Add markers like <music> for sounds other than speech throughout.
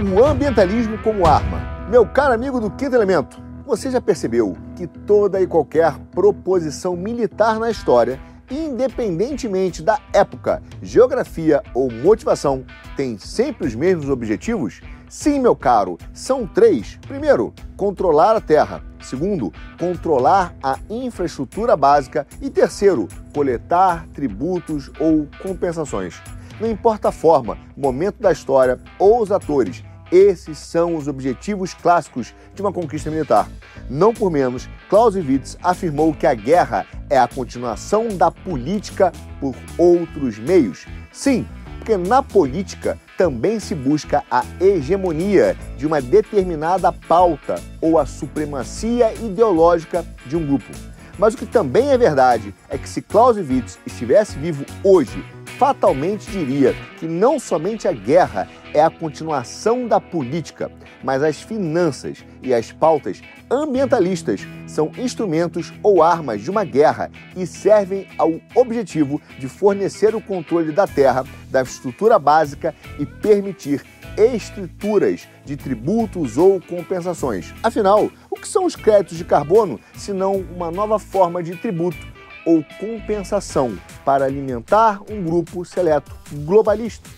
O ambientalismo como arma. Meu caro amigo do Quinto Elemento, você já percebeu que toda e qualquer proposição militar na história, independentemente da época, geografia ou motivação, tem sempre os mesmos objetivos? Sim, meu caro, são três. Primeiro, controlar a terra. Segundo, controlar a infraestrutura básica. E terceiro, coletar tributos ou compensações. Não importa a forma, momento da história ou os atores, esses são os objetivos clássicos de uma conquista militar. Não por menos, Clausewitz afirmou que a guerra é a continuação da política por outros meios. Sim, porque na política também se busca a hegemonia de uma determinada pauta ou a supremacia ideológica de um grupo. Mas o que também é verdade é que se Clausewitz estivesse vivo hoje, fatalmente diria que não somente a guerra é a continuação da política, mas as finanças e as pautas ambientalistas são instrumentos ou armas de uma guerra e servem ao objetivo de fornecer o controle da terra, da estrutura básica e permitir estruturas de tributos ou compensações. Afinal, o que são os créditos de carbono se não uma nova forma de tributo ou compensação para alimentar um grupo seleto globalista?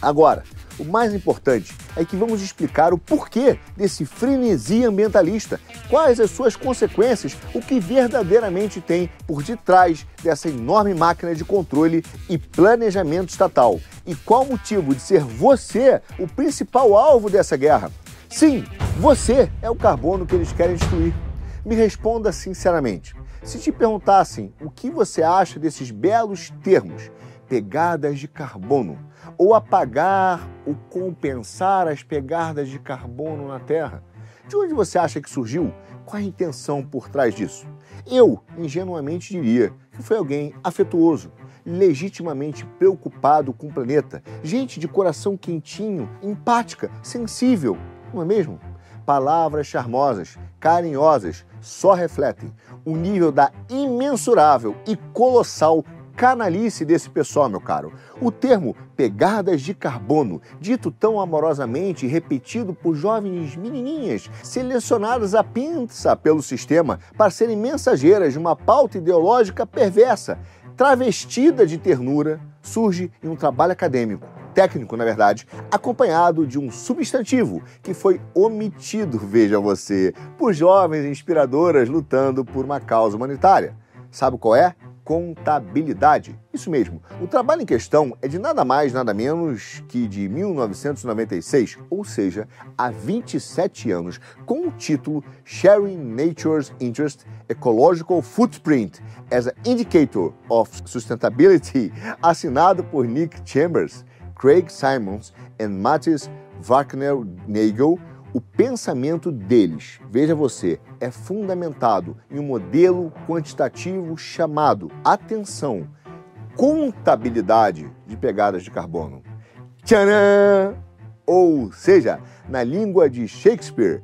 Agora, o mais importante é que vamos explicar o porquê desse frenesi ambientalista, quais as suas consequências, o que verdadeiramente tem por detrás dessa enorme máquina de controle e planejamento estatal e qual o motivo de ser você o principal alvo dessa guerra. Sim, você é o carbono que eles querem destruir. Me responda sinceramente. Se te perguntassem o que você acha desses belos termos, pegadas de carbono, ou apagar ou compensar as pegadas de carbono na Terra. De onde você acha que surgiu? Qual a intenção por trás disso? Eu, ingenuamente, diria que foi alguém afetuoso, legitimamente preocupado com o planeta, gente de coração quentinho, empática, sensível, não é mesmo? Palavras charmosas, carinhosas, só refletem o nível da imensurável e colossal canalice desse pessoal, meu caro. O termo pegadas de carbono, dito tão amorosamente e repetido por jovens menininhas, selecionadas a pinça pelo sistema para serem mensageiras de uma pauta ideológica perversa, travestida de ternura, surge em um trabalho acadêmico técnico, na verdade, acompanhado de um substantivo que foi omitido, <laughs> veja você, por jovens inspiradoras lutando por uma causa humanitária. Sabe qual é? Contabilidade. Isso mesmo, o trabalho em questão é de nada mais, nada menos que de 1996, ou seja, há 27 anos, com o título Sharing Nature's Interest Ecological Footprint as an Indicator of Sustainability, <laughs> assinado por Nick Chambers, Craig Simons e Matthias Wagner-Nagel, o pensamento deles, veja você, é fundamentado em um modelo quantitativo chamado, atenção, contabilidade de pegadas de carbono. Tcharam! Ou seja, na língua de Shakespeare,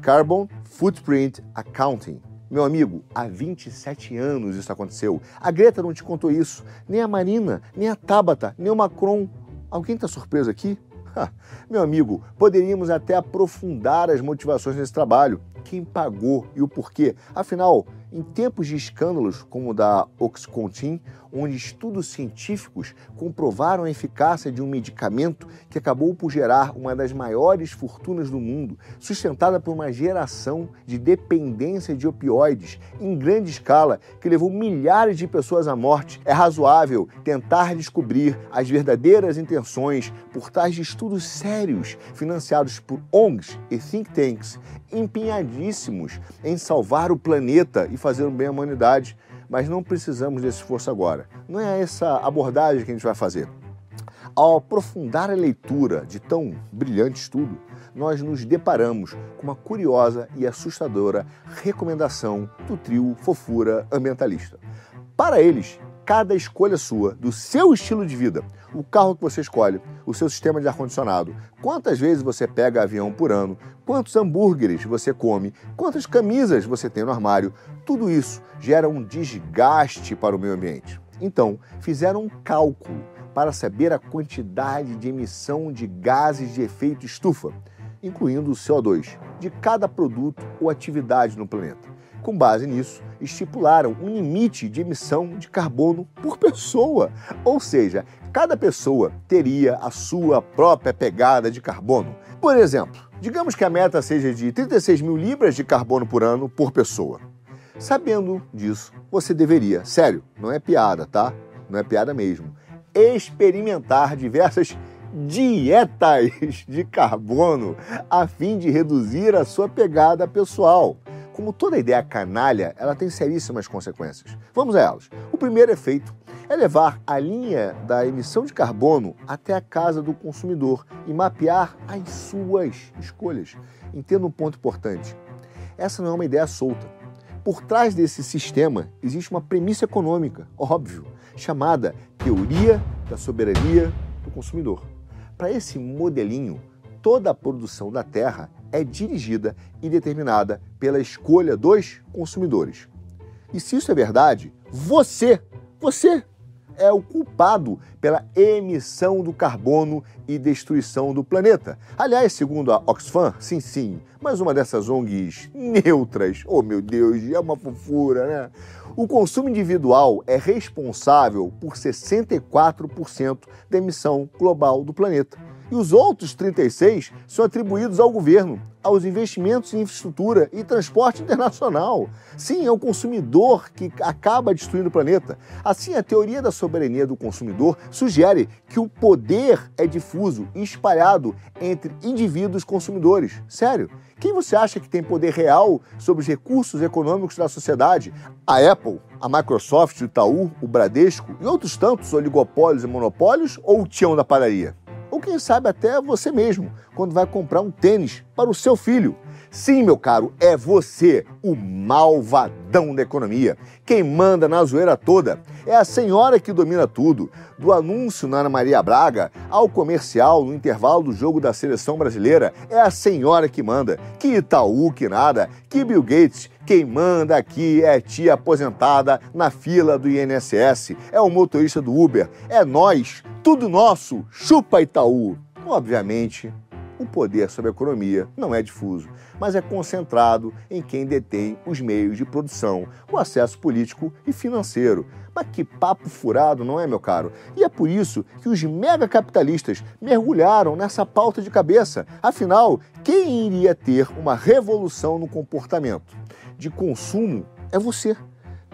Carbon Footprint Accounting. Meu amigo, há 27 anos isso aconteceu. A Greta não te contou isso, nem a Marina, nem a Tabata, nem o Macron. Alguém está surpreso aqui? <laughs> Meu amigo, poderíamos até aprofundar as motivações desse trabalho. Quem pagou e o porquê? Afinal, em tempos de escândalos como o da Oxycontin, onde estudos científicos comprovaram a eficácia de um medicamento que acabou por gerar uma das maiores fortunas do mundo, sustentada por uma geração de dependência de opioides em grande escala que levou milhares de pessoas à morte, é razoável tentar descobrir as verdadeiras intenções por trás de estudos sérios financiados por ONGs e think tanks empenhadíssimos em salvar o planeta e fazer um bem à humanidade, mas não precisamos desse esforço agora. Não é essa abordagem que a gente vai fazer. Ao aprofundar a leitura de tão brilhante estudo, nós nos deparamos com uma curiosa e assustadora recomendação do trio Fofura Ambientalista. Para eles, cada escolha sua, do seu estilo de vida, o carro que você escolhe, o seu sistema de ar-condicionado, quantas vezes você pega avião por ano, quantos hambúrgueres você come, quantas camisas você tem no armário, tudo isso gera um desgaste para o meio ambiente. Então, fizeram um cálculo para saber a quantidade de emissão de gases de efeito estufa, incluindo o CO2, de cada produto ou atividade no planeta. Com base nisso, estipularam um limite de emissão de carbono por pessoa, ou seja, cada pessoa teria a sua própria pegada de carbono. Por exemplo, digamos que a meta seja de 36 mil libras de carbono por ano por pessoa. Sabendo disso, você deveria, sério, não é piada, tá? Não é piada mesmo, experimentar diversas dietas de carbono a fim de reduzir a sua pegada pessoal. Como toda ideia canalha, ela tem seríssimas consequências. Vamos a elas. O primeiro efeito é levar a linha da emissão de carbono até a casa do consumidor e mapear as suas escolhas. Entenda um ponto importante. Essa não é uma ideia solta. Por trás desse sistema existe uma premissa econômica, óbvio, chamada teoria da soberania do consumidor. Para esse modelinho, toda a produção da terra é dirigida e determinada pela escolha dos consumidores. E se isso é verdade, você, você é o culpado pela emissão do carbono e destruição do planeta. Aliás, segundo a Oxfam, sim, sim, mas uma dessas ONGs neutras, oh meu Deus, é uma fofura, né? O consumo individual é responsável por 64% da emissão global do planeta e os outros 36 são atribuídos ao governo, aos investimentos em infraestrutura e transporte internacional. Sim, é o consumidor que acaba destruindo o planeta. Assim, a teoria da soberania do consumidor sugere que o poder é difuso e espalhado entre indivíduos consumidores. Sério? Quem você acha que tem poder real sobre os recursos econômicos da sociedade? A Apple, a Microsoft, o Itaú, o Bradesco e outros tantos oligopólios e monopólios ou o Tião da padaria? Ou quem sabe até você mesmo, quando vai comprar um tênis para o seu filho. Sim, meu caro, é você, o malvadão da economia. Quem manda na zoeira toda é a senhora que domina tudo. Do anúncio na Ana Maria Braga ao comercial no intervalo do jogo da seleção brasileira, é a senhora que manda. Que Itaú, que nada, que Bill Gates. Quem manda aqui é tia aposentada na fila do INSS, é o motorista do Uber, é nós, tudo nosso, chupa Itaú. Obviamente, o poder sobre a economia não é difuso, mas é concentrado em quem detém os meios de produção, o acesso político e financeiro. Mas que papo furado, não é, meu caro? E é por isso que os megacapitalistas mergulharam nessa pauta de cabeça. Afinal, quem iria ter uma revolução no comportamento de consumo é você,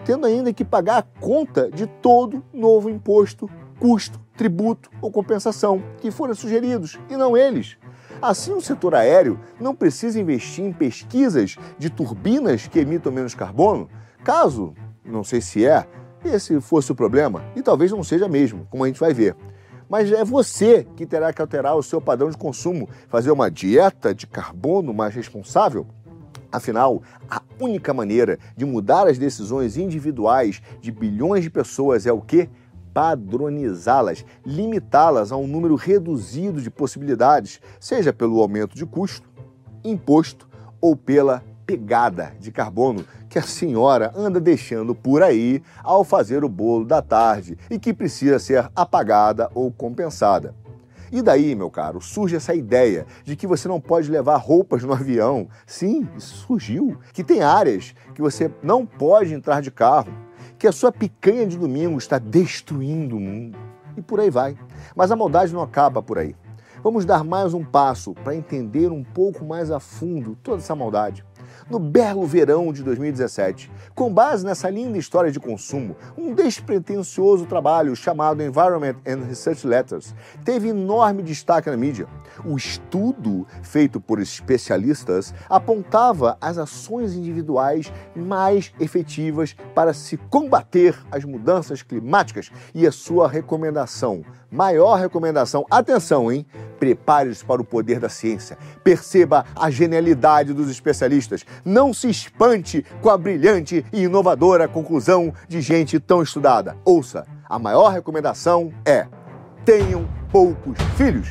tendo ainda que pagar a conta de todo novo imposto, custo, tributo ou compensação que forem sugeridos, e não eles. Assim, o setor aéreo não precisa investir em pesquisas de turbinas que emitam menos carbono, caso, não sei se é, esse fosse o problema, e talvez não seja mesmo, como a gente vai ver. Mas é você que terá que alterar o seu padrão de consumo, fazer uma dieta de carbono mais responsável. Afinal, a única maneira de mudar as decisões individuais de bilhões de pessoas é o quê? Padronizá-las, limitá-las a um número reduzido de possibilidades, seja pelo aumento de custo, imposto ou pela pegada de carbono que a senhora anda deixando por aí ao fazer o bolo da tarde e que precisa ser apagada ou compensada. E daí, meu caro, surge essa ideia de que você não pode levar roupas no avião. Sim, isso surgiu. Que tem áreas que você não pode entrar de carro que a sua picanha de domingo está destruindo o mundo. E por aí vai. Mas a maldade não acaba por aí. Vamos dar mais um passo para entender um pouco mais a fundo toda essa maldade no belo verão de 2017. Com base nessa linda história de consumo, um despretensioso trabalho chamado Environment and Research Letters teve enorme destaque na mídia. O estudo feito por especialistas apontava as ações individuais mais efetivas para se combater as mudanças climáticas e a sua recomendação, maior recomendação, atenção, hein? Prepare-se para o poder da ciência. Perceba a genialidade dos especialistas. Não se espante com a brilhante e inovadora conclusão de gente tão estudada. Ouça, a maior recomendação é: tenham poucos filhos.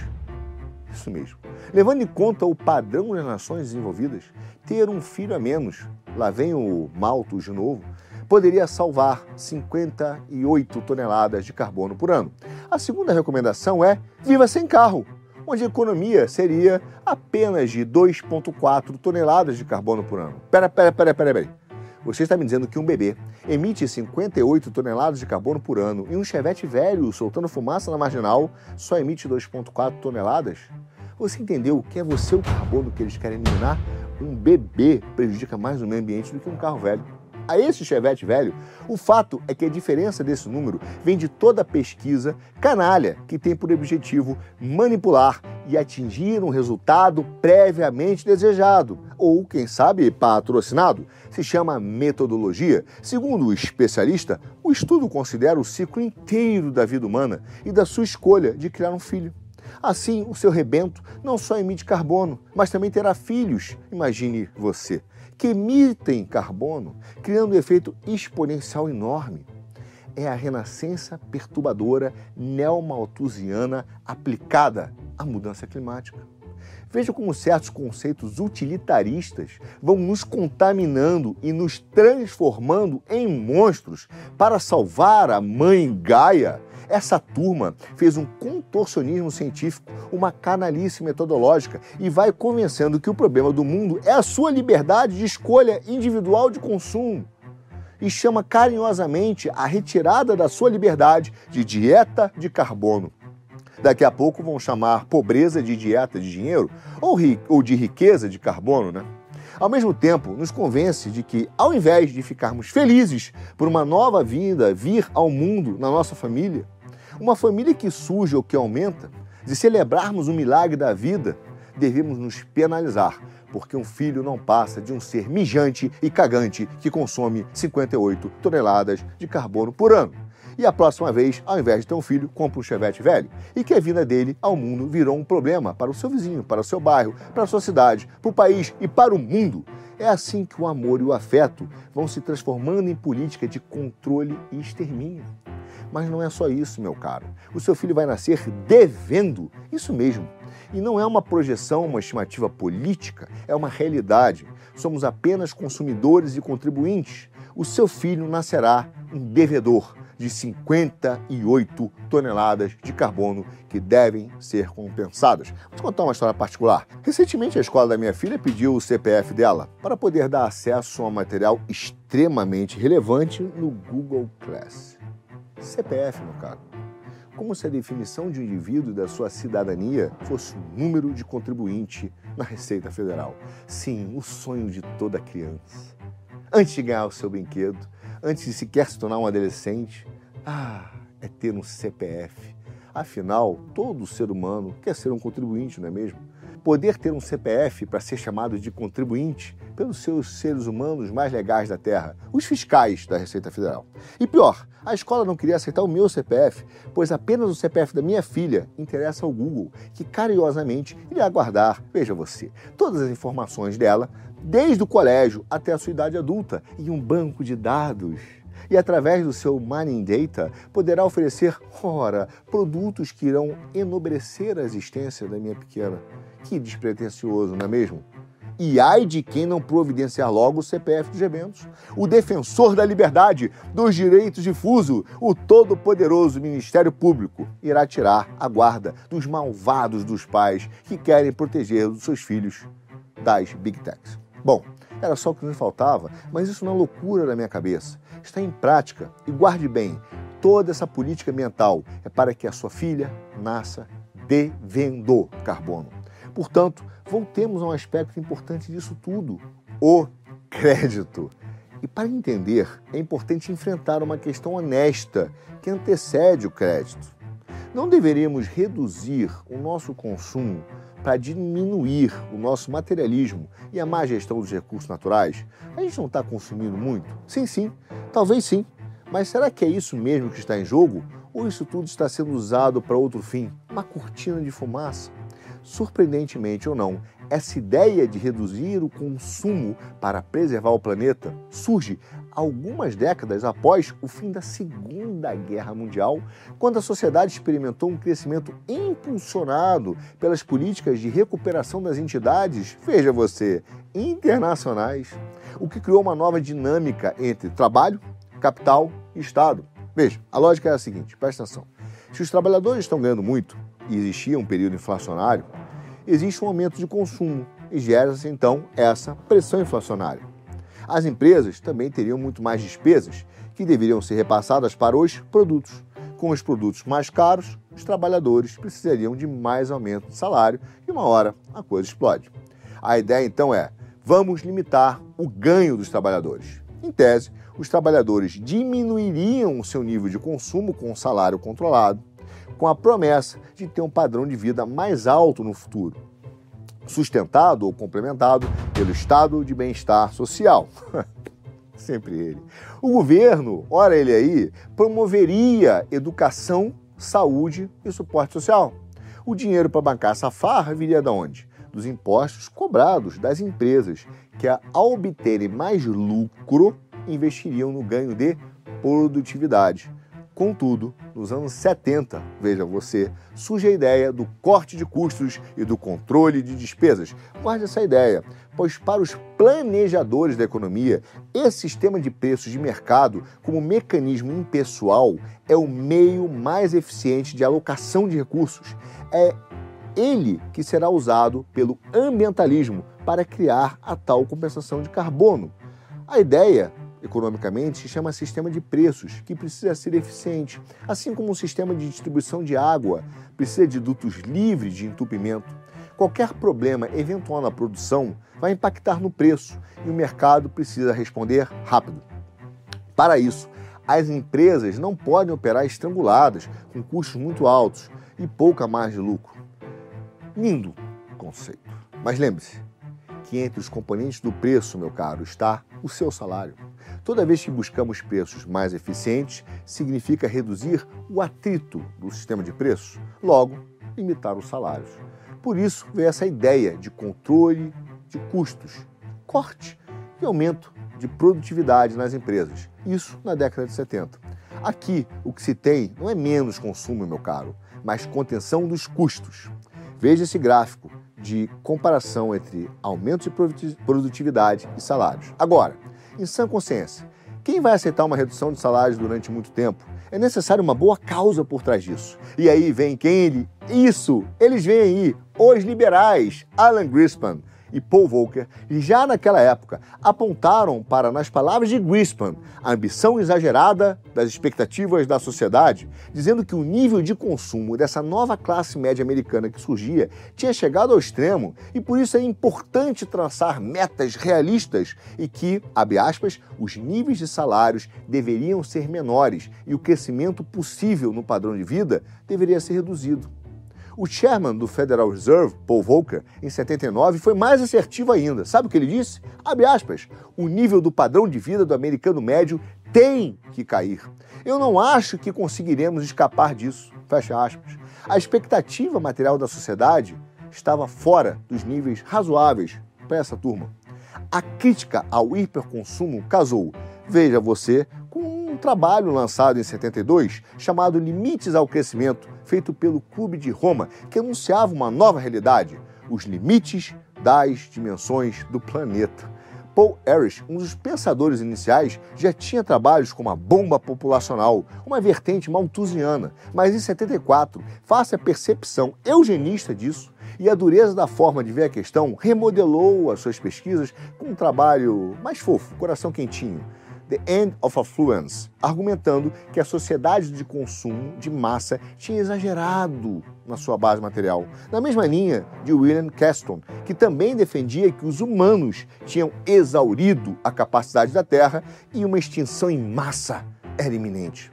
Isso mesmo. Levando em conta o padrão das nações desenvolvidas, ter um filho a menos, lá vem o Malthus de novo, poderia salvar 58 toneladas de carbono por ano. A segunda recomendação é viva sem carro, onde a economia seria apenas de 2,4 toneladas de carbono por ano. Pera, pera, pera, pera, pera. Você está me dizendo que um bebê emite 58 toneladas de carbono por ano e um chevette velho soltando fumaça na marginal só emite 2,4 toneladas? Você entendeu que é você o carbono que eles querem eliminar? Um bebê prejudica mais o meio ambiente do que um carro velho a esse Chevette velho, o fato é que a diferença desse número vem de toda pesquisa canalha que tem por objetivo manipular e atingir um resultado previamente desejado, ou, quem sabe, patrocinado. Se chama metodologia. Segundo o especialista, o estudo considera o ciclo inteiro da vida humana e da sua escolha de criar um filho. Assim, o seu rebento não só emite carbono, mas também terá filhos, imagine você que emitem carbono, criando um efeito exponencial enorme. É a renascença perturbadora neomalthusiana aplicada à mudança climática. Veja como certos conceitos utilitaristas vão nos contaminando e nos transformando em monstros para salvar a mãe Gaia essa turma fez um contorcionismo científico, uma canalice metodológica e vai convencendo que o problema do mundo é a sua liberdade de escolha individual de consumo e chama carinhosamente a retirada da sua liberdade de dieta de carbono. Daqui a pouco vão chamar pobreza de dieta de dinheiro ou, ou de riqueza de carbono, né? Ao mesmo tempo, nos convence de que, ao invés de ficarmos felizes por uma nova vida vir ao mundo na nossa família, uma família que surge ou que aumenta, de celebrarmos o milagre da vida, devemos nos penalizar, porque um filho não passa de um ser mijante e cagante que consome 58 toneladas de carbono por ano. E a próxima vez, ao invés de ter um filho, compra um chevette velho. E que a vinda dele ao mundo virou um problema para o seu vizinho, para o seu bairro, para a sua cidade, para o país e para o mundo. É assim que o amor e o afeto vão se transformando em política de controle e extermínio. Mas não é só isso, meu caro. O seu filho vai nascer devendo. Isso mesmo. E não é uma projeção, uma estimativa política, é uma realidade. Somos apenas consumidores e contribuintes. O seu filho nascerá um devedor de 58 toneladas de carbono que devem ser compensadas. Vou contar uma história particular. Recentemente, a escola da minha filha pediu o CPF dela para poder dar acesso a um material extremamente relevante no Google Class. CPF, meu caro. Como se a definição de um indivíduo da sua cidadania fosse o número de contribuinte na Receita Federal. Sim, o sonho de toda criança. Antes de ganhar o seu brinquedo, antes de sequer se tornar um adolescente, ah, é ter um CPF. Afinal, todo ser humano quer ser um contribuinte, não é mesmo? Poder ter um CPF para ser chamado de contribuinte pelos seus seres humanos mais legais da Terra, os fiscais da Receita Federal. E pior, a escola não queria aceitar o meu CPF, pois apenas o CPF da minha filha interessa ao Google, que carinhosamente iria aguardar, veja você, todas as informações dela, desde o colégio até a sua idade adulta, em um banco de dados e através do seu Money Data poderá oferecer, ora, produtos que irão enobrecer a existência da minha pequena. Que despretensioso, não é mesmo? E ai de quem não providenciar logo o CPF dos eventos. O defensor da liberdade, dos direitos difuso, o todo-poderoso Ministério Público, irá tirar a guarda dos malvados dos pais que querem proteger os seus filhos das Big Techs. Bom, era só o que nos faltava, mas isso não é loucura na minha cabeça. Está em prática e guarde bem, toda essa política ambiental é para que a sua filha nasça devendo carbono. Portanto, voltemos a um aspecto importante disso tudo: o crédito. E para entender, é importante enfrentar uma questão honesta que antecede o crédito. Não deveríamos reduzir o nosso consumo para diminuir o nosso materialismo e a má gestão dos recursos naturais? A gente não está consumindo muito? Sim, sim, talvez sim. Mas será que é isso mesmo que está em jogo? Ou isso tudo está sendo usado para outro fim? Uma cortina de fumaça? Surpreendentemente ou não, essa ideia de reduzir o consumo para preservar o planeta surge algumas décadas após o fim da Segunda Guerra Mundial, quando a sociedade experimentou um crescimento impulsionado pelas políticas de recuperação das entidades, veja você, internacionais, o que criou uma nova dinâmica entre trabalho, capital e Estado. Veja, a lógica é a seguinte, presta atenção. Se os trabalhadores estão ganhando muito e existia um período inflacionário, existe um aumento de consumo e gera-se então essa pressão inflacionária. As empresas também teriam muito mais despesas que deveriam ser repassadas para os produtos. Com os produtos mais caros, os trabalhadores precisariam de mais aumento de salário e uma hora a coisa explode. A ideia então é: vamos limitar o ganho dos trabalhadores. Em tese, os trabalhadores diminuiriam o seu nível de consumo com o salário controlado, com a promessa de ter um padrão de vida mais alto no futuro, sustentado ou complementado pelo estado de bem-estar social. <laughs> Sempre ele. O governo, ora ele aí, promoveria educação, saúde e suporte social. O dinheiro para bancar essa farra viria de onde? Dos impostos cobrados das empresas, que ao obterem mais lucro, investiriam no ganho de produtividade. Contudo, nos anos 70, veja você, surge a ideia do corte de custos e do controle de despesas. Guarde essa ideia, pois para os planejadores da economia, esse sistema de preços de mercado, como mecanismo impessoal, é o meio mais eficiente de alocação de recursos. É ele que será usado pelo ambientalismo para criar a tal compensação de carbono. A ideia economicamente se chama sistema de preços, que precisa ser eficiente, assim como o sistema de distribuição de água precisa de dutos livres de entupimento. Qualquer problema eventual na produção vai impactar no preço e o mercado precisa responder rápido. Para isso, as empresas não podem operar estranguladas, com custos muito altos e pouca margem de lucro. Lindo conceito. Mas lembre-se que entre os componentes do preço, meu caro, está o seu salário. Toda vez que buscamos preços mais eficientes, significa reduzir o atrito do sistema de preços, logo, limitar os salários. Por isso veio essa ideia de controle de custos, corte e aumento de produtividade nas empresas. Isso na década de 70. Aqui, o que se tem não é menos consumo, meu caro, mas contenção dos custos. Veja esse gráfico de comparação entre aumento de produtividade e salários. Agora, em sã consciência. Quem vai aceitar uma redução de salários durante muito tempo? É necessária uma boa causa por trás disso. E aí vem quem ele? Isso! Eles vêm aí, os liberais, Alan Greenspan, e Paul Volcker, já naquela época, apontaram para, nas palavras de Greenspan, a ambição exagerada das expectativas da sociedade, dizendo que o nível de consumo dessa nova classe média americana que surgia tinha chegado ao extremo e por isso é importante traçar metas realistas e que, abre aspas, os níveis de salários deveriam ser menores e o crescimento possível no padrão de vida deveria ser reduzido. O chairman do Federal Reserve, Paul Volcker, em 79, foi mais assertivo ainda. Sabe o que ele disse? Abre aspas, o nível do padrão de vida do americano médio tem que cair. Eu não acho que conseguiremos escapar disso. Fecha aspas. A expectativa material da sociedade estava fora dos níveis razoáveis para essa turma. A crítica ao hiperconsumo casou, veja você, trabalho lançado em 72 chamado Limites ao Crescimento, feito pelo Clube de Roma, que anunciava uma nova realidade: os limites das dimensões do planeta. Paul Harris, um dos pensadores iniciais, já tinha trabalhos como a bomba populacional, uma vertente malthusiana, mas em 74, face à percepção eugenista disso e a dureza da forma de ver a questão, remodelou as suas pesquisas com um trabalho mais fofo, coração quentinho. The End of Affluence, argumentando que a sociedade de consumo de massa tinha exagerado na sua base material, na mesma linha de William Caston, que também defendia que os humanos tinham exaurido a capacidade da Terra e uma extinção em massa era iminente.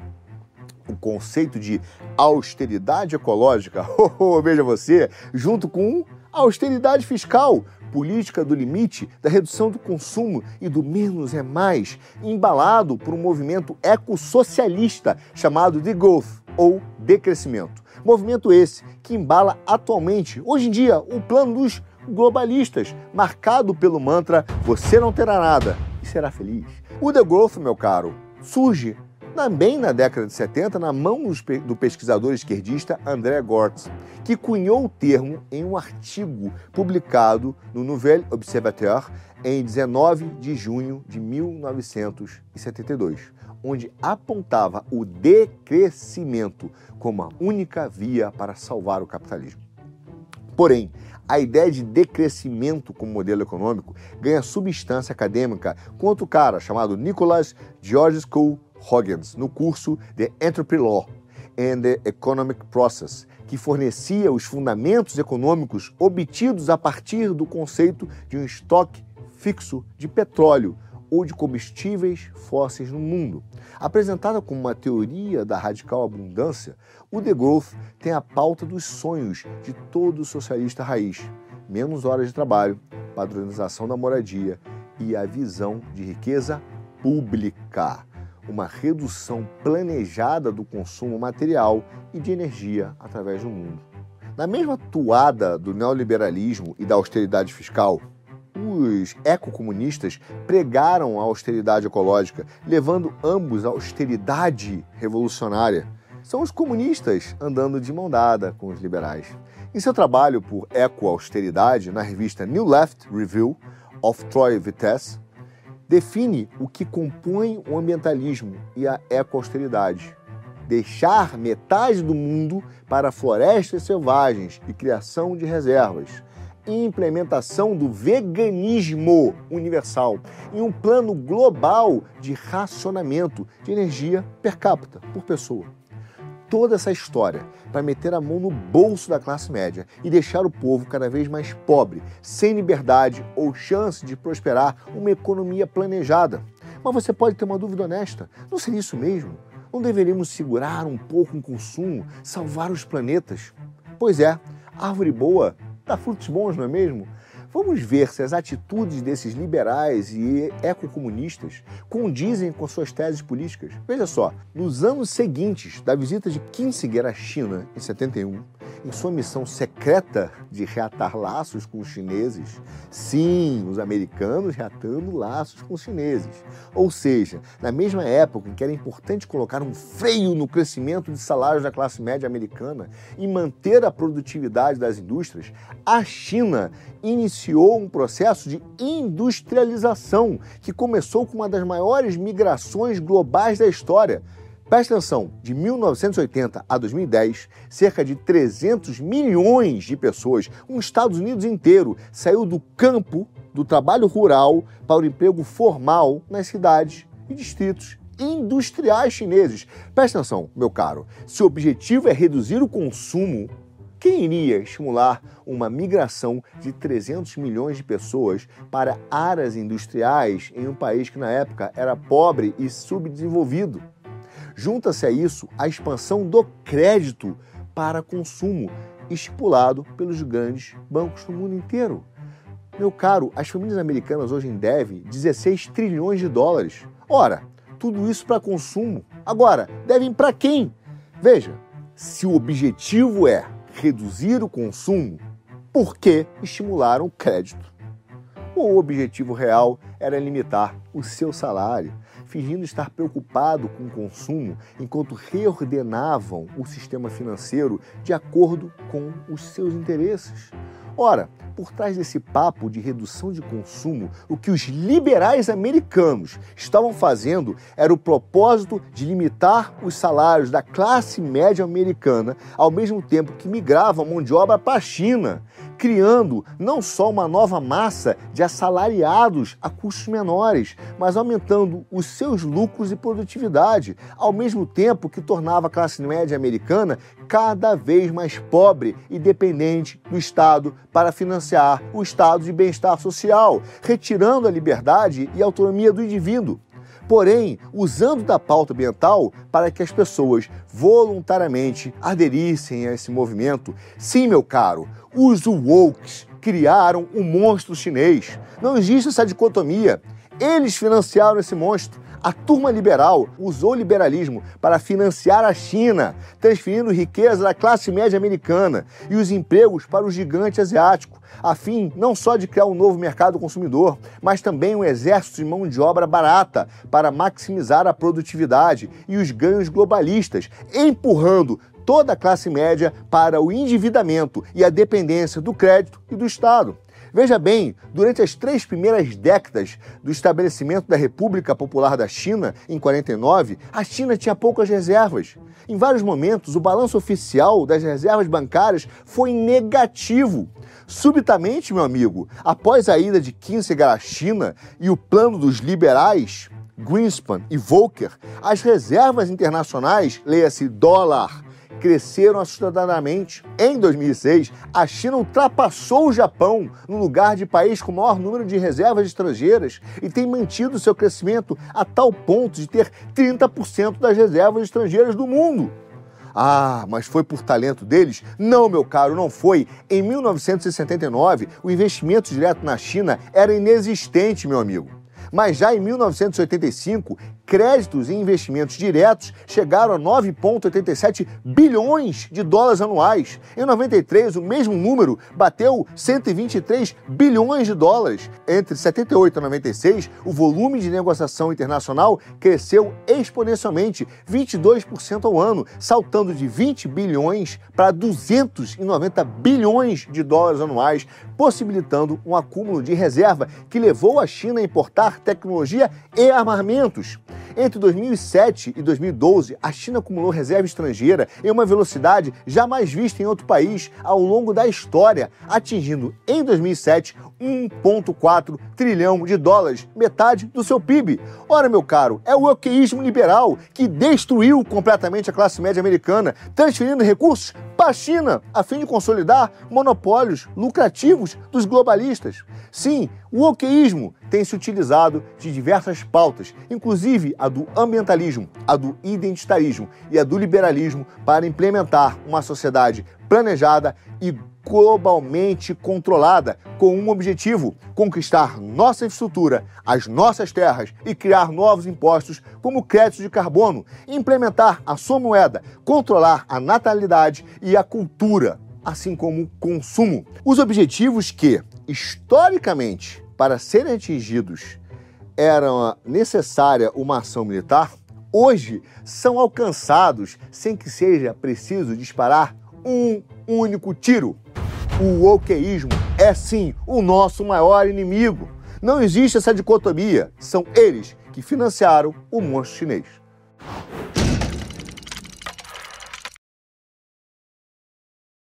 O conceito de austeridade ecológica, <laughs> oh, oh, veja você, junto com austeridade fiscal, política do limite, da redução do consumo e do menos é mais, embalado por um movimento ecossocialista chamado de growth ou decrescimento. Movimento esse que embala atualmente, hoje em dia, o plano dos globalistas, marcado pelo mantra você não terá nada e será feliz. O The Growth, meu caro, surge também na década de 70, na mão do pesquisador esquerdista André Gortz, que cunhou o termo em um artigo publicado no Nouvel Observateur em 19 de junho de 1972. onde apontava o decrescimento como a única via para salvar o capitalismo. Porém, a ideia de decrescimento como modelo econômico ganha substância acadêmica com outro cara chamado Nicholas George School Huggins no curso The Entrepreneur Law and the Economic Process, que fornecia os fundamentos econômicos obtidos a partir do conceito de um estoque fixo de petróleo ou de combustíveis fósseis no mundo. Apresentada como uma teoria da radical abundância, o The Growth tem a pauta dos sonhos de todo socialista raiz: menos horas de trabalho, padronização da moradia e a visão de riqueza pública, uma redução planejada do consumo material e de energia através do mundo. Na mesma toada do neoliberalismo e da austeridade fiscal, os ecocomunistas pregaram a austeridade ecológica, levando ambos à austeridade revolucionária. São os comunistas andando de mão dada com os liberais. Em seu trabalho por eco-austeridade, na revista New Left Review of Troy Vitesse, define o que compõe o ambientalismo e a eco-austeridade. Deixar metade do mundo para florestas selvagens e criação de reservas implementação do veganismo universal em um plano global de racionamento de energia per capita por pessoa. Toda essa história para meter a mão no bolso da classe média e deixar o povo cada vez mais pobre, sem liberdade ou chance de prosperar uma economia planejada. Mas você pode ter uma dúvida honesta: não seria isso mesmo? Não deveríamos segurar um pouco o consumo, salvar os planetas? Pois é, árvore boa dá frutos bons, não é mesmo? Vamos ver se as atitudes desses liberais e ecocomunistas condizem com suas teses políticas. Veja só, nos anos seguintes da visita de Kinsinger à China, em 71, em sua missão secreta de reatar laços com os chineses. Sim, os americanos reatando laços com os chineses. Ou seja, na mesma época em que era importante colocar um freio no crescimento de salários da classe média americana e manter a produtividade das indústrias, a China iniciou um processo de industrialização que começou com uma das maiores migrações globais da história Presta atenção, de 1980 a 2010, cerca de 300 milhões de pessoas, um Estados Unidos inteiro, saiu do campo, do trabalho rural, para o emprego formal nas cidades e distritos industriais chineses. Presta atenção, meu caro, se o objetivo é reduzir o consumo, quem iria estimular uma migração de 300 milhões de pessoas para áreas industriais em um país que na época era pobre e subdesenvolvido? Junta-se a isso a expansão do crédito para consumo, estipulado pelos grandes bancos no mundo inteiro. Meu caro, as famílias americanas hoje devem 16 trilhões de dólares. Ora, tudo isso para consumo. Agora, devem para quem? Veja, se o objetivo é reduzir o consumo, por que estimular o crédito? O objetivo real era limitar o seu salário fingindo estar preocupado com o consumo enquanto reordenavam o sistema financeiro de acordo com os seus interesses. Ora, por trás desse papo de redução de consumo, o que os liberais americanos estavam fazendo era o propósito de limitar os salários da classe média americana, ao mesmo tempo que migrava a mão de obra para a China, criando não só uma nova massa de assalariados a custos menores, mas aumentando os seus lucros e produtividade, ao mesmo tempo que tornava a classe média americana cada vez mais pobre e dependente do Estado para financiar o estado de bem-estar social, retirando a liberdade e autonomia do indivíduo porém usando da pauta ambiental para que as pessoas voluntariamente aderissem a esse movimento. Sim, meu caro, os wokes criaram um monstro chinês. Não existe essa dicotomia. Eles financiaram esse monstro. A turma liberal usou o liberalismo para financiar a China, transferindo riqueza da classe média americana e os empregos para o gigante asiático, a fim não só de criar um novo mercado consumidor, mas também um exército de mão de obra barata para maximizar a produtividade e os ganhos globalistas, empurrando toda a classe média para o endividamento e a dependência do crédito e do Estado. Veja bem, durante as três primeiras décadas do estabelecimento da República Popular da China, em 49, a China tinha poucas reservas. Em vários momentos, o balanço oficial das reservas bancárias foi negativo. Subitamente, meu amigo, após a ida de Kissinger à China e o plano dos liberais, Greenspan e Volcker, as reservas internacionais, leia-se dólar, cresceram assustadoramente. Em 2006, a China ultrapassou o Japão no lugar de país com maior número de reservas estrangeiras e tem mantido seu crescimento a tal ponto de ter 30% das reservas estrangeiras do mundo. Ah, mas foi por talento deles? Não, meu caro, não foi. Em 1979, o investimento direto na China era inexistente, meu amigo. Mas já em 1985, créditos e investimentos diretos chegaram a 9,87 bilhões de dólares anuais. Em 93, o mesmo número bateu 123 bilhões de dólares. Entre 78 e 96, o volume de negociação internacional cresceu exponencialmente, 22% ao ano, saltando de 20 bilhões para 290 bilhões de dólares anuais, possibilitando um acúmulo de reserva que levou a China a importar tecnologia e armamentos. Entre 2007 e 2012, a China acumulou reserva estrangeira em uma velocidade jamais vista em outro país ao longo da história, atingindo em 2007 1,4 trilhão de dólares, metade do seu PIB. Ora, meu caro, é o equeísmo liberal que destruiu completamente a classe média americana, transferindo recursos para a China, a fim de consolidar monopólios lucrativos dos globalistas. Sim, o wokeísmo tem se utilizado de diversas pautas, inclusive a do ambientalismo, a do identitarismo e a do liberalismo, para implementar uma sociedade planejada e globalmente controlada, com um objetivo: conquistar nossa infraestrutura, as nossas terras e criar novos impostos, como créditos de carbono, implementar a sua moeda, controlar a natalidade e a cultura, assim como o consumo. Os objetivos que, historicamente, para serem atingidos, era necessária uma ação militar, hoje são alcançados sem que seja preciso disparar um único tiro. O wokeísmo é sim o nosso maior inimigo. Não existe essa dicotomia. São eles que financiaram o monstro chinês.